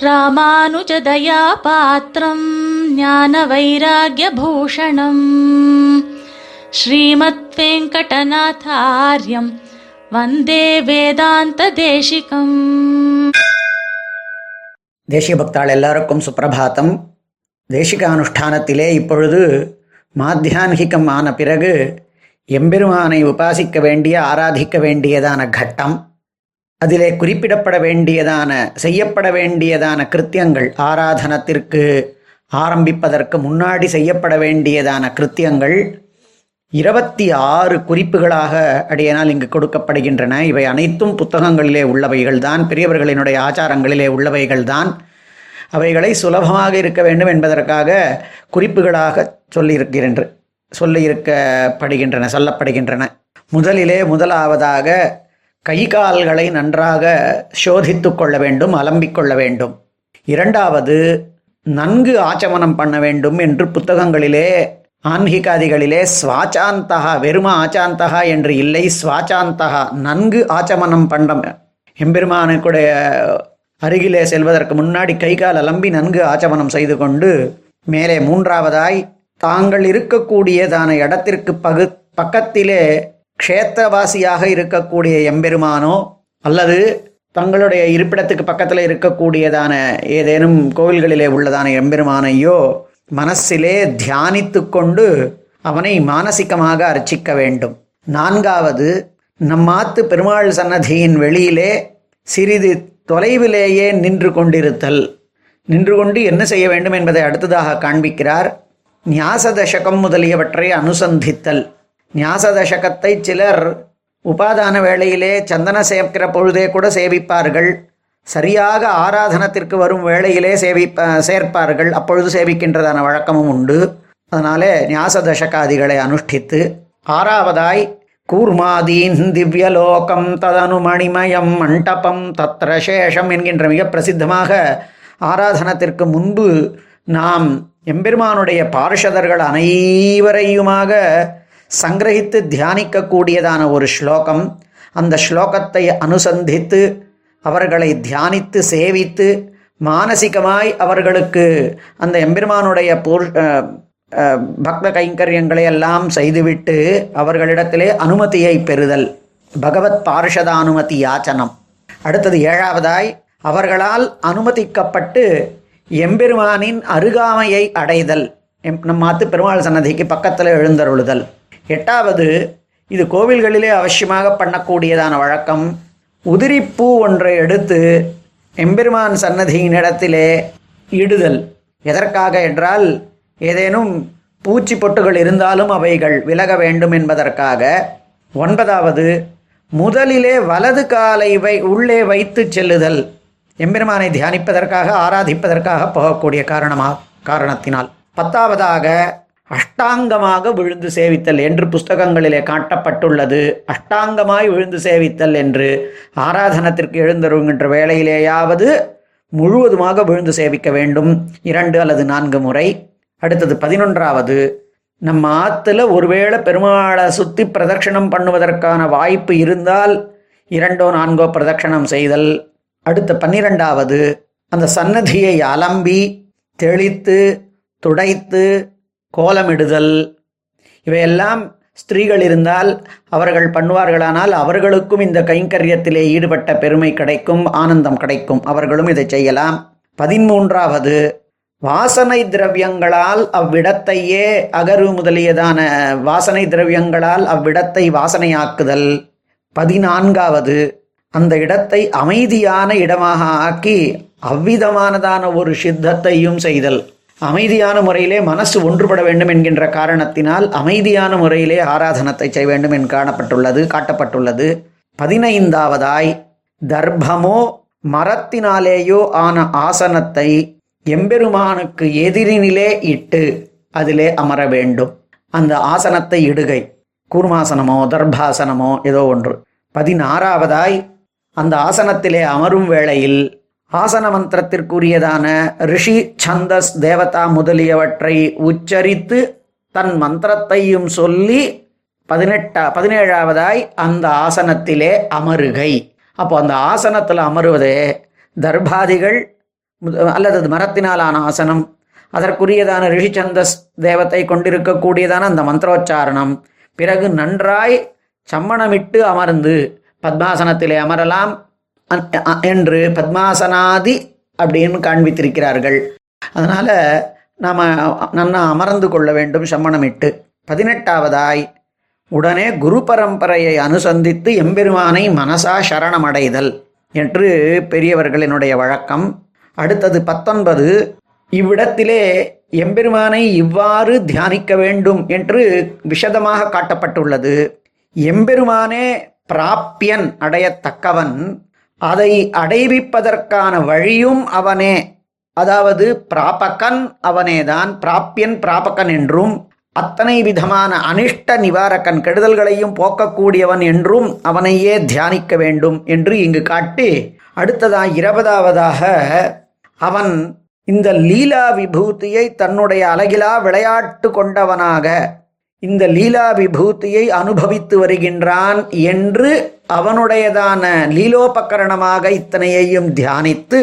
ராமானுஜதயாபாத்திரம் ஞான வைராகியபூஷணம் ஸ்ரீமத் வெங்கடநாதாரியம் வந்தே வேதாந்த தேசிகம் தேசிய பக்தாள் எல்லாருக்கும் சுப்பிரபாத்தம். தேசிக அனுஷ்டானத்திலே இப்பொழுது மாத்தியான்கிகம் ஆன பிறகு எம்பெருமானை உபாசிக்க வேண்டிய ஆராதிக்க வேண்டியதான கட்டம். அதிலே குறிப்பிடப்பட வேண்டியதான செய்யப்பட வேண்டியதான கிருத்தியங்கள் ஆராதனத்திற்கு ஆரம்பிப்பதற்கு முன்னாடி செய்யப்பட வேண்டியதான கிருத்தியங்கள் இருபத்தி ஆறு குறிப்புகளாக அடியனால் இங்கு கொடுக்கப்படுகின்றன. இவை அனைத்தும் புத்தகங்களிலே உள்ளவைகள்தான் பெரியவர்களினுடைய ஆச்சாரங்களிலே உள்ளவைகள்தான். அவைகளை சுலபமாக இருக்க வேண்டும் என்பதற்காக குறிப்புகளாக சொல்லியிருக்கின்ற சொல்லியிருக்கப்படுகின்றன சொல்லப்படுகின்றன. முதலிலே முதலாவதாக கை கால்களை நன்றாக சோதித்து கொள்ள வேண்டும் அலம்பிக் கொள்ள வேண்டும். இரண்டாவது நன்கு ஆச்சமனம் பண்ண வேண்டும் என்று புத்தகங்களிலே ஆன்மீகாதிகளிலே ஸ்வாச்சாந்தகா வெறும ஆச்சாந்தகா என்று இல்லை ஸ்வாச்சாந்தகா நன்கு ஆச்சமனம் பண்ண எம்பெருமானுக்குடைய அருகிலே செல்வதற்கு முன்னாடி கை கால் அலம்பி நன்கு ஆச்சமனம் செய்து கொண்டு மேலே மூன்றாவதாய் தாங்கள் இருக்கக்கூடியதான இடத்திற்கு பகு பக்கத்திலே க்ஷேத்திரவாசியாக இருக்கக்கூடிய எம்பெருமானோ அல்லது தங்களுடைய இருப்பிடத்துக்கு பக்கத்தில் இருக்கக்கூடியதான ஏதேனும் கோவில்களிலே உள்ளதான எம்பெருமானையோ மனசிலே தியானித்து கொண்டு அவனை மானசிகமாக அர்ச்சிக்க வேண்டும். நான்காவது நம்மாத்து பெருமாள் சன்னதியின் வெளியிலே சிறிது தொலைவிலேயே நின்று கொண்டிருத்தல். நின்று கொண்டு என்ன செய்ய வேண்டும் என்பதை அடுத்ததாக காண்பிக்கிறார். ஞாச தசகம் முதலியவற்றை அனுசந்தித்தல். ஞாச சிலர் உபாதான வேளையிலே சந்தன சேர்க்கிற பொழுதே கூட சேவிப்பார்கள். சரியாக ஆராதனத்திற்கு வரும் வேளையிலே சேவிப்ப சேர்ப்பார்கள். அப்பொழுது சேவிக்கின்றதான வழக்கமும் உண்டு. அதனாலே நியாசதசகாதிகளை அனுஷ்டித்து ஆறாவதாய் கூர்மாதீன் திவ்யலோகம் ததனு மணிமயம் மண்டபம் தத்ர சேஷம் என்கின்ற மிக பிரசித்தமாக ஆராதனத்திற்கு முன்பு நாம் எம்பெருமானுடைய பார்ஷதர்கள் அனைவரையுமாக சங்கிரகித்து தியானிக்கக்கூடியதான ஒரு ஸ்லோகம். அந்த ஸ்லோகத்தை அனுசந்தித்து அவர்களை தியானித்து சேவித்து மானசிகமாய் அவர்களுக்கு அந்த எம்பெருமானுடைய பூர் பக்த கைங்கரியங்களை எல்லாம் செய்துவிட்டு அவர்களிடத்திலே அனுமதியை பெறுதல். பகவத் பார்ஷதானுமதி யாச்சனம். அடுத்தது ஏழாவதாய் அவர்களால் அனுமதிக்கப்பட்டு எம்பெருமானின் அருகாமையை அடைதல். எம் நம்மாத்து பெருமாள் சன்னதிக்கு பக்கத்தில் எழுந்தருளுதல். எட்டாவது இது கோவில்களிலே அவசியமாக பண்ணக்கூடியதான வழக்கம். உதிரிப்பூ ஒன்றை எடுத்து எம்பெருமான் சன்னதியின் இடத்திலே இடுதல். எதற்காக என்றால் ஏதேனும் பூச்சி பொட்டுகள் இருந்தாலும் அவைகள் விலக வேண்டும் என்பதற்காக. ஒன்பதாவது முதலிலே வலது காலை வை உள்ளே வைத்து செல்லுதல். எம்பெருமானை தியானிப்பதற்காக ஆராதிப்பதற்காக போகக்கூடிய காரணமாக காரணத்தினால். பத்தாவதாக அஷ்டாங்கமாக விழுந்து சேவித்தல் என்று புஸ்தகங்களிலே காட்டப்பட்டுள்ளது. அஷ்டாங்கமாய் விழுந்து சேவித்தல் என்று ஆராதனத்திற்கு எழுந்தருகின்ற வேளையிலேயாவது முழுவதுமாக விழுந்து சேவிக்க வேண்டும். இரண்டு அல்லது நான்கு முறை. அடுத்தது பதினொன்றாவது. நம்ம ஆற்றுல ஒருவேளை பெருமாளை சுற்றி பிரதட்சணம் பண்ணுவதற்கான வாய்ப்பு இருந்தால் இரண்டோ நான்கோ பிரதட்சணம் செய்தல். அடுத்த பன்னிரெண்டாவது. அந்த சன்னதியை அலம்பி தெளித்து துடைத்து கோலமிடுதல். இவையெல்லாம் ஸ்திரீகள் இருந்தால் அவர்கள் பண்ணுவார்களானால் அவர்களுக்கும் இந்த கைங்கரியத்திலே ஈடுபட்ட பெருமை கிடைக்கும் ஆனந்தம் கிடைக்கும். அவர்களும் இதை செய்யலாம். பதிமூன்றாவது வாசனை திரவியங்களால் அவ்விடத்தையே அகரு முதலியதான வாசனை திரவியங்களால் அவ்விடத்தை வாசனையாக்குதல். பதினான்காவது அந்த இடத்தை அமைதியான இடமாக ஆக்கி அவ்விதமானதான ஒரு சித்தத்தையும் செய்தல். அமைதியான முறையிலே மனசு ஒன்றுபட வேண்டும் என்கின்ற காரணத்தினால் அமைதியான முறையிலே ஆராதனத்தை செய்ய வேண்டும் என்று காணப்பட்டுள்ளது காட்டப்பட்டுள்ளது. பதினைந்தாவதாய் தர்ப்பமோ மரத்தினாலேயோ ஆன ஆசனத்தை எம்பெருமானுக்கு எதிரினிலே இட்டு அதிலே அமர வேண்டும். அந்த ஆசனத்தை இடுகை கூர்மாசனமோ தர்பாசனமோ ஏதோ ஒன்று. பதினாறாவதாய் அந்த ஆசனத்திலே அமரும் வேளையில் ஆசன மந்திரத்திற்குரியதான ரிஷி சந்தஸ் தேவதா முதலியவற்றை உச்சரித்து தன் மந்திரத்தையும் சொல்லி பதினெட்டா பதினேழாவதாய் அந்த ஆசனத்திலே அமருகை. அப்போ அந்த ஆசனத்தில் அமருவதே தர்பாதிகள் அல்லது அது மரத்தினாலான ஆசனம். அதற்குரியதான ரிஷிச்சந்தஸ் தேவத்தை கொண்டிருக்கக்கூடியதான அந்த மந்திரோச்சாரணம். பிறகு நன்றாய் சம்மணமிட்டு அமர்ந்து பத்மாசனத்திலே அமரலாம். என்று பத்மாசனாதி அப்படின்னு காண்பித்திருக்கிறார்கள். அதனால் நாம் நன்னா அமர்ந்து கொள்ள வேண்டும் சம்மணமிட்டு பதினெட்டாவதாய் உடனே குரு பரம்பரையை அனுசந்தித்து எம்பெருமானை மனசா சரணமடைதல் என்று பெரியவர்களினுடைய வழக்கம். அடுத்தது பத்தொன்பது இவ்விடத்திலே எம்பெருமானை இவ்வாறு தியானிக்க வேண்டும் என்று விஷதமாக காட்டப்பட்டுள்ளது. எம்பெருமானே பிராப்பியன் அடையத்தக்கவன். அதை அடைவிப்பதற்கான வழியும் அவனே. அதாவது பிராபகன் அவனேதான் பிராப்பியன் பிராபகன் என்றும் அத்தனை விதமான அனிஷ்ட நிவாரகன் கெடுதல்களையும் போக்கக்கூடியவன் என்றும் அவனையே தியானிக்க வேண்டும் என்று இங்கு காட்டி அடுத்ததாக இருபதாவதாக அவன் இந்த லீலா விபூதியை தன்னுடைய அழகிலா விளையாட்டு கொண்டவனாக இந்த லீலா விபூத்தியை அனுபவித்து வருகின்றான் என்று அவனுடையதான லீலோபகரணமாக இத்தனையையும் தியானித்து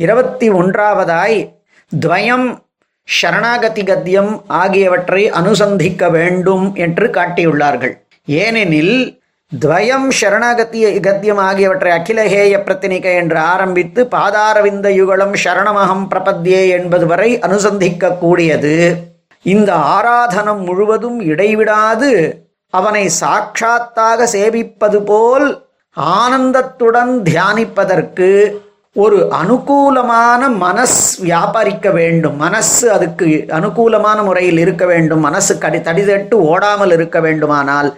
இருபத்தி ஒன்றாவதாய் துவயம் சரணாகதி கத்தியம் ஆகியவற்றை அனுசந்திக்க வேண்டும் என்று காட்டியுள்ளார்கள். ஏனெனில் துவயம் சரணாகதி கத்தியம் ஆகியவற்றை அகிலஹேய பிரத்தினிகை என்று ஆரம்பித்து பாதாரவிந்த யுகலம் சரணமகம் பிரபத்யே என்பது வரை அனுசந்திக்க கூடியது இந்த ஆராதனம் முழுவதும் இடைவிடாது. அவனை சாட்சாத்தாக சேவிப்பது போல் ஆனந்தத்துடன் தியானிப்பதற்கு ஒரு அனுகூலமான மனஸ் வியாபாரிக்க வேண்டும். மனசு அதுக்கு அனுகூலமான முறையில் இருக்க வேண்டும். மனசு கடி தடிதட்டு ஓடாமல் இருக்க வேண்டுமானால்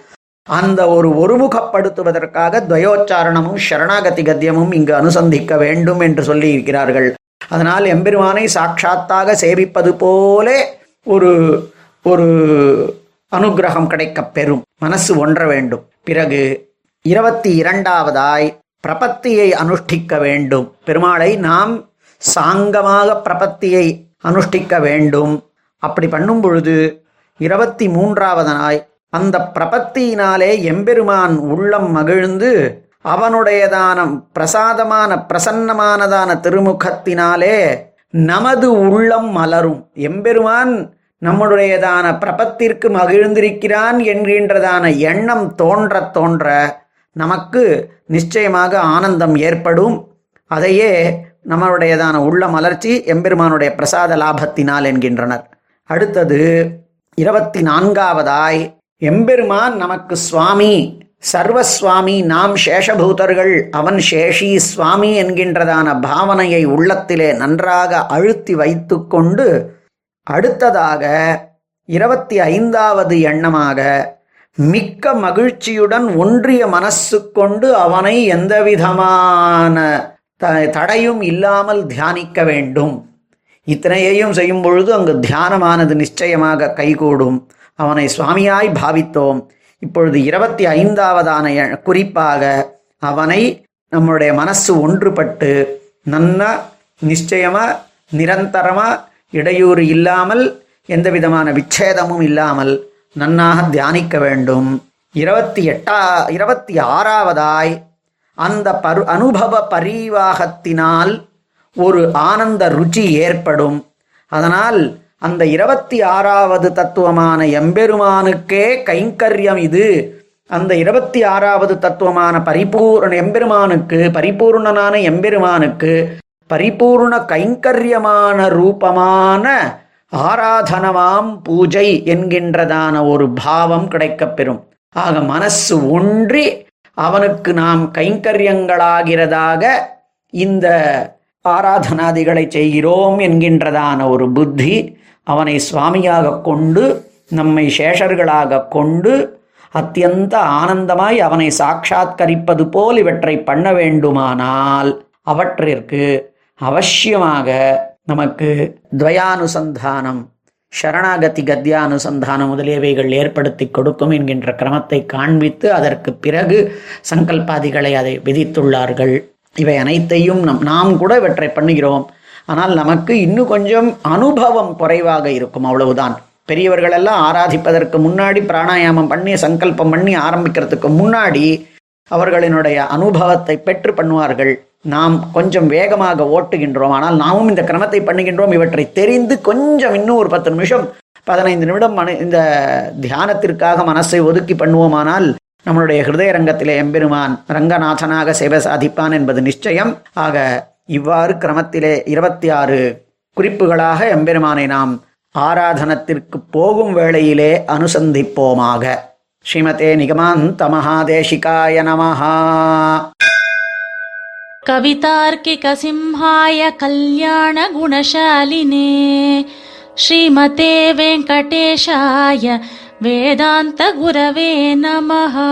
அந்த ஒரு ஒருமுகப்படுத்துவதற்காக துவயோச்சாரணமும் சரணாகதி கத்தியமும் இங்கு அனுசந்திக்க வேண்டும் என்று சொல்லி இருக்கிறார்கள் அதனால் எம்பெருமானை சாட்சாத்தாக சேவிப்பது போலே ஒரு ஒரு அனுகிரகம் கிடைக்கப் பெறும். மனசு ஒன்ற வேண்டும். பிறகு இருபத்தி இரண்டாவதாய் பிரபத்தியை அனுஷ்டிக்க வேண்டும். பெருமாளை நாம் சாங்கமாக பிரபத்தியை அனுஷ்டிக்க வேண்டும். அப்படி பண்ணும் பொழுது இருபத்தி மூன்றாவதனாய் அந்த பிரபத்தியினாலே எம்பெருமான் உள்ளம் மகிழ்ந்து அவனுடையதான பிரசாதமான பிரசன்னமானதான திருமுகத்தினாலே நமது உள்ளம் மலரும். எம்பெருமான் நம்முடையதான பிரபத்திற்கு மகிழ்ந்திருக்கிறான் என்கின்றதான எண்ணம் தோன்ற தோன்ற நமக்கு நிச்சயமாக ஆனந்தம் ஏற்படும். அதையே நம்மளுடையதான உள்ள மலர்ச்சி எம்பெருமானுடைய பிரசாத லாபத்தினால் என்கின்றனர். அடுத்தது இருபத்தி நான்காவதாய் எம்பெருமான் நமக்கு சுவாமி சர்வஸ்வாமி நாம் சேஷபூதர்கள் அவன் சேஷி சுவாமி என்கின்றதான பாவனையை உள்ளத்திலே நன்றாக அழுத்தி வைத்துக்கொண்டு அடுத்ததாக இருபத்தி ஐந்தாவது எண்ணமாக மிக்க மகிழ்ச்சியுடன் ஒன்றிய மனசு கொண்டு அவனை எந்தவிதமான த- தடையும் இல்லாமல் தியானிக்க வேண்டும். இத்தனையையும் செய்யும் பொழுது அங்கு தியானமானது நிச்சயமாக கைகூடும். அவனை சுவாமியாய் பாவித்தோம். இப்பொழுது இருபத்தி ஐந்தாவதான எ- குறிப்பாக அவனை நம்முடைய மனசு ஒன்றுபட்டு நன்ன நிச்சயமா நிரந்தரமா இடையூறு இல்லாமல் எந்த விதமான விச்சேதமும் இல்லாமல் நன்னாக தியானிக்க வேண்டும். இருபத்தி எட்டா இருபத்தி ஆறாவதாய் அந்த பரு அனுபவ பரிவாகத்தினால் ஒரு ஆனந்த ருச்சி ஏற்படும். அதனால் அந்த இருபத்தி ஆறாவது தத்துவமான எம்பெருமானுக்கே கைங்கரியம் இது. அந்த இருபத்தி ஆறாவது தத்துவமான பரிபூர்ண எம்பெருமானுக்கு பரிபூர்ணனான எம்பெருமானுக்கு பரிபூர்ண கைங்கரியமான ரூபமான ஆராதனமாம் பூஜை என்கின்றதான ஒரு பாவம் கிடைக்கப்பெறும் ஆக மனசு ஒன்றி அவனுக்கு நாம் கைங்கரியங்களாகிறதாக இந்த ஆராதனாதிகளை செய்கிறோம் என்கின்றதான ஒரு புத்தி அவனை சுவாமியாக கொண்டு நம்மை சேஷர்களாக கொண்டு அத்தியந்த ஆனந்தமாய் அவனை சாட்சாத்கரிப்பது போல் இவற்றை பண்ண வேண்டுமானால் அவற்றிற்கு அவசியமாக நமக்கு துவயானுசந்தானம் சரணாகதி கத்தியானுசந்தானம் முதலியவைகள் ஏற்படுத்தி கொடுக்கும் என்கின்ற கிரமத்தை காண்பித்து அதற்கு பிறகு சங்கல்பாதிகளை அதை விதித்துள்ளார்கள். இவை அனைத்தையும் நம் நாம் கூட இவற்றை பண்ணுகிறோம். ஆனால் நமக்கு இன்னும் கொஞ்சம் அனுபவம் குறைவாக இருக்கும் அவ்வளவுதான். பெரியவர்கள் எல்லாம் ஆராதிப்பதற்கு முன்னாடி பிராணாயாமம் பண்ணி சங்கல்பம் பண்ணி ஆரம்பிக்கிறதுக்கு முன்னாடி அவர்களினுடைய அனுபவத்தை பெற்று பண்ணுவார்கள். நாம் கொஞ்சம் வேகமாக ஓட்டுகின்றோம். ஆனால் நாமும் இந்த கிரமத்தை பண்ணுகின்றோம். இவற்றை தெரிந்து கொஞ்சம் இன்னும் ஒரு பத்து நிமிஷம் பதினைந்து நிமிடம் மன இந்த தியானத்திற்காக மனசை ஒதுக்கி பண்ணுவோமானால் நம்மளுடைய ஹிருதய ரங்கத்திலே எம்பெருமான் ரங்கநாதனாக சேவை சாதிப்பான் என்பது நிச்சயம். ஆக இவ்வாறு கிரமத்திலே இருபத்தி ஆறு குறிப்புகளாக எம்பெருமானை நாம் ஆராதனத்திற்கு போகும் வேளையிலே அனுசந்திப்போமாக. ஸ்ரீமதே நிகமாந்த மகாதேசிகாய நமஹா. கவிதார்க்கிக சிம்ஹாய கல்யாண குணசாலினே ஸ்ரீமதே வெங்கடேஷாய வேதாந்த குரவே நமஹா.